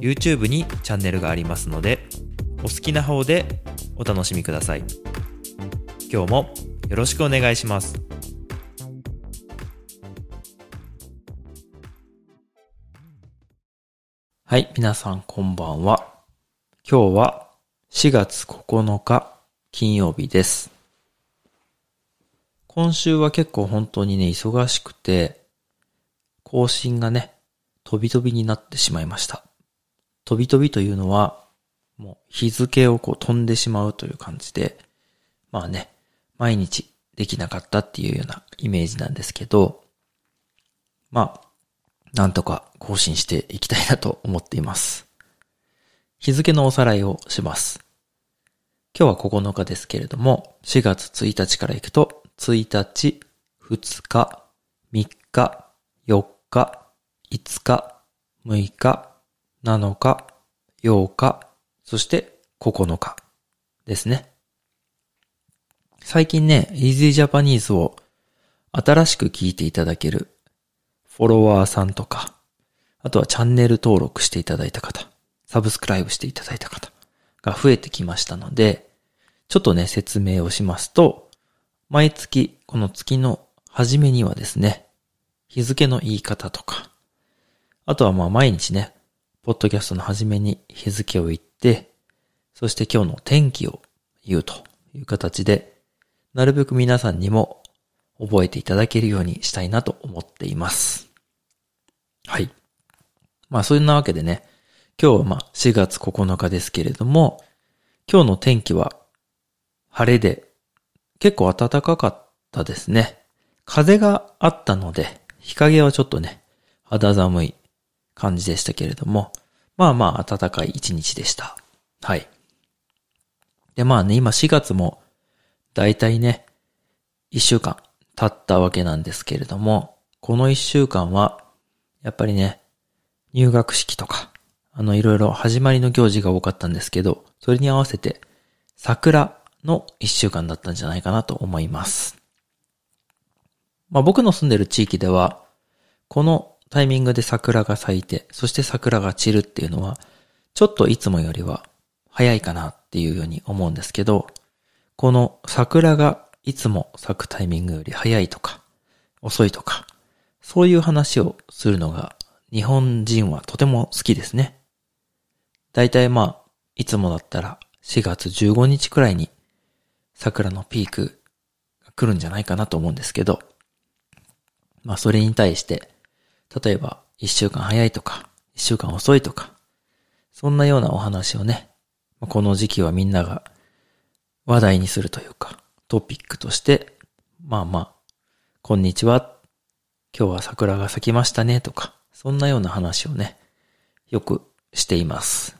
YouTube にチャンネルがありますのでお好きな方でお楽しみください。今日もよろしくお願いします。はい皆さんこんばんは。今日は4月9日金曜日です。今週は結構本当にね忙しくて更新がね飛び飛びになってしまいました飛び飛びというのは、もう日付をこう飛んでしまうという感じで、まあね、毎日できなかったっていうようなイメージなんですけど、まあ、なんとか更新していきたいなと思っています。日付のおさらいをします。今日は9日ですけれども、4月1日から行くと、1日、2日、3日、4日、5日、6日、7日、8日、そして9日ですね。最近ね、Easy Japanese を新しく聞いていただけるフォロワーさんとか、あとはチャンネル登録していただいた方、サブスクライブしていただいた方が増えてきましたので、ちょっとね、説明をしますと、毎月、この月の初めにはですね、日付の言い方とか、あとはまあ毎日ね、ポッドキャストの初めに日付を言って、そして今日の天気を言うという形で、なるべく皆さんにも覚えていただけるようにしたいなと思っています。はい。まあそんなわけでね、今日はまあ4月9日ですけれども、今日の天気は晴れで結構暖かかったですね。風があったので、日陰はちょっとね、肌寒い感じでしたけれども、まあまあ暖かい一日でした。はい。でまあね、今4月もだいたいね、1週間経ったわけなんですけれども、この1週間は、やっぱりね、入学式とか、あのいろいろ始まりの行事が多かったんですけど、それに合わせて桜の1週間だったんじゃないかなと思います。まあ僕の住んでる地域では、このタイミングで桜が咲いて、そして桜が散るっていうのは、ちょっといつもよりは早いかなっていうように思うんですけど、この桜がいつも咲くタイミングより早いとか、遅いとか、そういう話をするのが日本人はとても好きですね。だいたいまあ、いつもだったら4月15日くらいに桜のピークが来るんじゃないかなと思うんですけど、まあそれに対して例えば、一週間早いとか、一週間遅いとか、そんなようなお話をね、この時期はみんなが話題にするというか、トピックとして、まあまあ、こんにちは、今日は桜が咲きましたねとか、そんなような話をね、よくしています。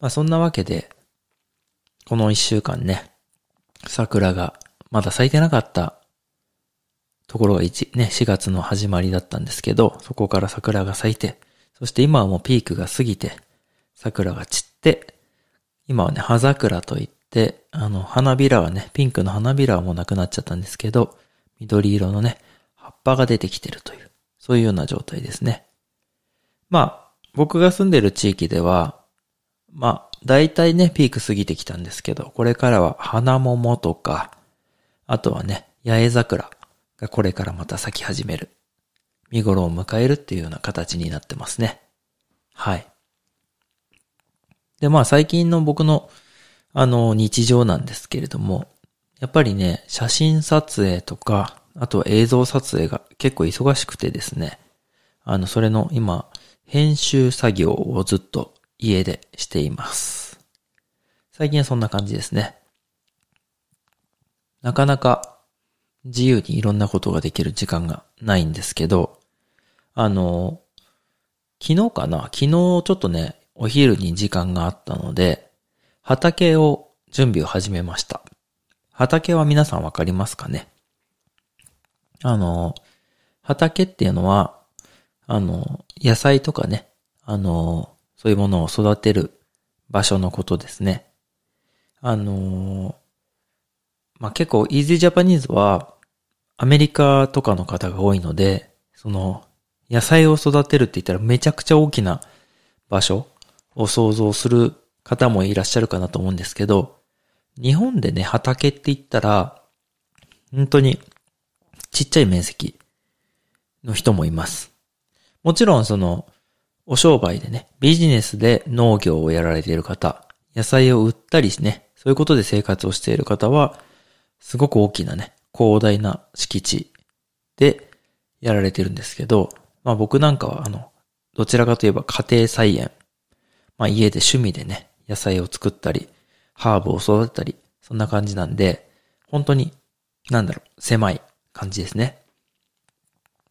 まあそんなわけで、この一週間ね、桜がまだ咲いてなかったところが1、ね、4月の始まりだったんですけど、そこから桜が咲いて、そして今はもうピークが過ぎて、桜が散って、今はね、葉桜といって、あの、花びらはね、ピンクの花びらはもうなくなっちゃったんですけど、緑色のね、葉っぱが出てきてるという、そういうような状態ですね。まあ、僕が住んでる地域では、まあ、大体ね、ピーク過ぎてきたんですけど、これからは花桃とか、あとはね、八重桜がこれからまた咲き始める。見頃を迎えるっていうような形になってますね。はい。で、まあ最近の僕のあの日常なんですけれども、やっぱりね、写真撮影とか、あとは映像撮影が結構忙しくてですね、あの、それの今、編集作業をずっと家でしています。最近はそんな感じですね。なかなか自由にいろんなことができる時間がないんですけど、あの、昨日かな？昨日ちょっとね、お昼に時間があったので、畑を準備を始めました。畑は皆さんわかりますかね？あの、畑っていうのは、あの、野菜とかね、あの、そういうものを育てる場所のことですね。あの、まあ、結構、イージージャパニーズは、アメリカとかの方が多いので、その、野菜を育てるって言ったらめちゃくちゃ大きな場所を想像する方もいらっしゃるかなと思うんですけど、日本でね、畑って言ったら、本当にちっちゃい面積の人もいます。もちろんその、お商売でね、ビジネスで農業をやられている方、野菜を売ったりしね、そういうことで生活をしている方は、すごく大きなね、広大な敷地でやられてるんですけど、まあ僕なんかはあの、どちらかといえば家庭菜園、まあ家で趣味でね、野菜を作ったり、ハーブを育てたり、そんな感じなんで、本当に、なんだろう、狭い感じですね。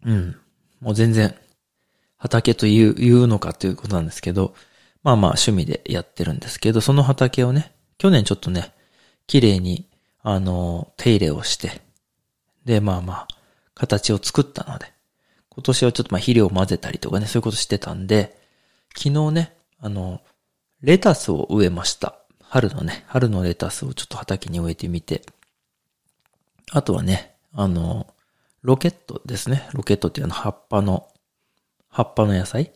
うん。もう全然、畑という、言うのかということなんですけど、まあまあ趣味でやってるんですけど、その畑をね、去年ちょっとね、綺麗に、あの、手入れをして、で、まあまあ、形を作ったので、今年はちょっとまあ肥料を混ぜたりとかね、そういうことしてたんで、昨日ね、あの、レタスを植えました。春のね、春のレタスをちょっと畑に植えてみて、あとはね、あの、ロケットですね。ロケットっていうのは葉っぱの、葉っぱの野菜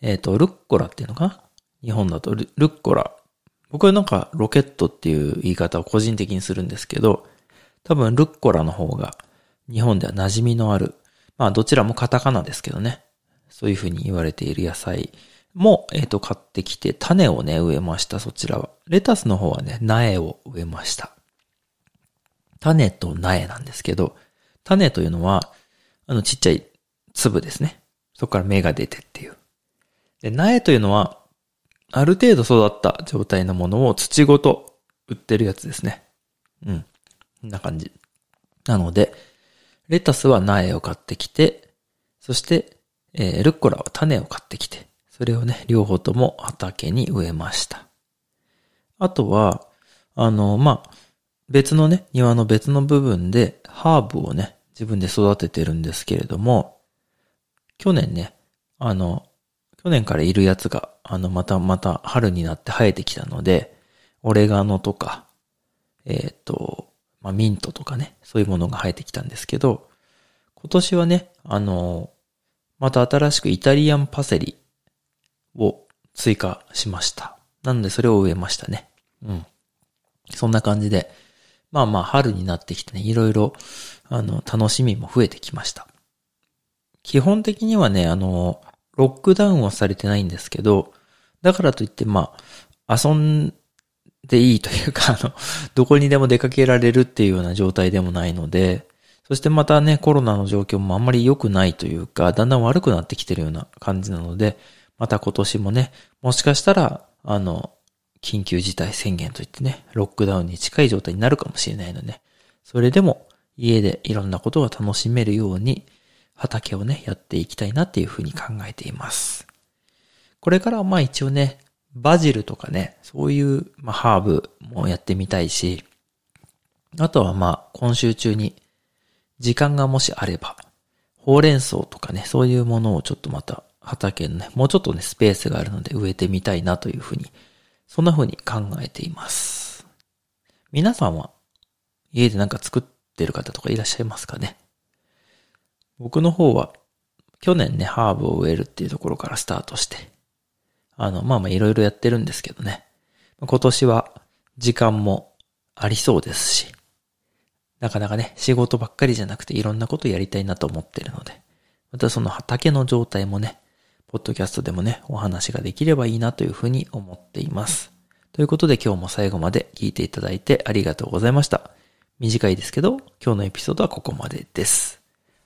えっ、ー、と、ルッコラっていうのかな？日本だとルルッコラ。僕はなんかロケットっていう言い方を個人的にするんですけど、多分ルッコラの方が日本では馴染みのある、まあどちらもカタカナですけどね。そういうふうに言われている野菜も、えっ、ー、と、買ってきて、種をね、植えました、そちらは。レタスの方はね、苗を植えました。種と苗なんですけど、種というのは、あの、ちっちゃい粒ですね。そこから芽が出てっていう。で、苗というのは、ある程度育った状態のものを土ごと売ってるやつですね。うん。こんな感じ。なので、レタスは苗を買ってきて、そして、えー、ルッコラは種を買ってきて、それをね、両方とも畑に植えました。あとは、あの、まあ、別のね、庭の別の部分でハーブをね、自分で育ててるんですけれども、去年ね、あの、去年からいるやつが、あの、またまた春になって生えてきたので、オレガノとか、えっ、ー、と、まあ、ミントとかね、そういうものが生えてきたんですけど、今年はね、あの、また新しくイタリアンパセリを追加しました。なのでそれを植えましたね。うん。そんな感じで、まあまあ春になってきてね、いろいろ、あの、楽しみも増えてきました。基本的にはね、あの、ロックダウンはされてないんですけど、だからといってまあ、遊んでいいというか、あの、どこにでも出かけられるっていうような状態でもないので、そしてまたね、コロナの状況もあんまり良くないというか、だんだん悪くなってきてるような感じなので、また今年もね、もしかしたら、あの、緊急事態宣言といってね、ロックダウンに近い状態になるかもしれないので、それでも家でいろんなことが楽しめるように、畑をね、やっていきたいなっていうふうに考えています。これからはまあ一応ね、バジルとかね、そういう、まあ、ハーブもやってみたいし、あとはまあ今週中に時間がもしあれば、ほうれん草とかね、そういうものをちょっとまた畑のね、もうちょっとね、スペースがあるので植えてみたいなというふうに、そんなふうに考えています。皆さんは家でなんか作ってる方とかいらっしゃいますかね？僕の方は去年ね、ハーブを植えるっていうところからスタートして、あの、まあまあいろいろやってるんですけどね。今年は時間もありそうですし、なかなかね、仕事ばっかりじゃなくていろんなことやりたいなと思ってるので、またその畑の状態もね、ポッドキャストでもね、お話ができればいいなというふうに思っています。ということで今日も最後まで聞いていただいてありがとうございました。短いですけど、今日のエピソードはここまでです。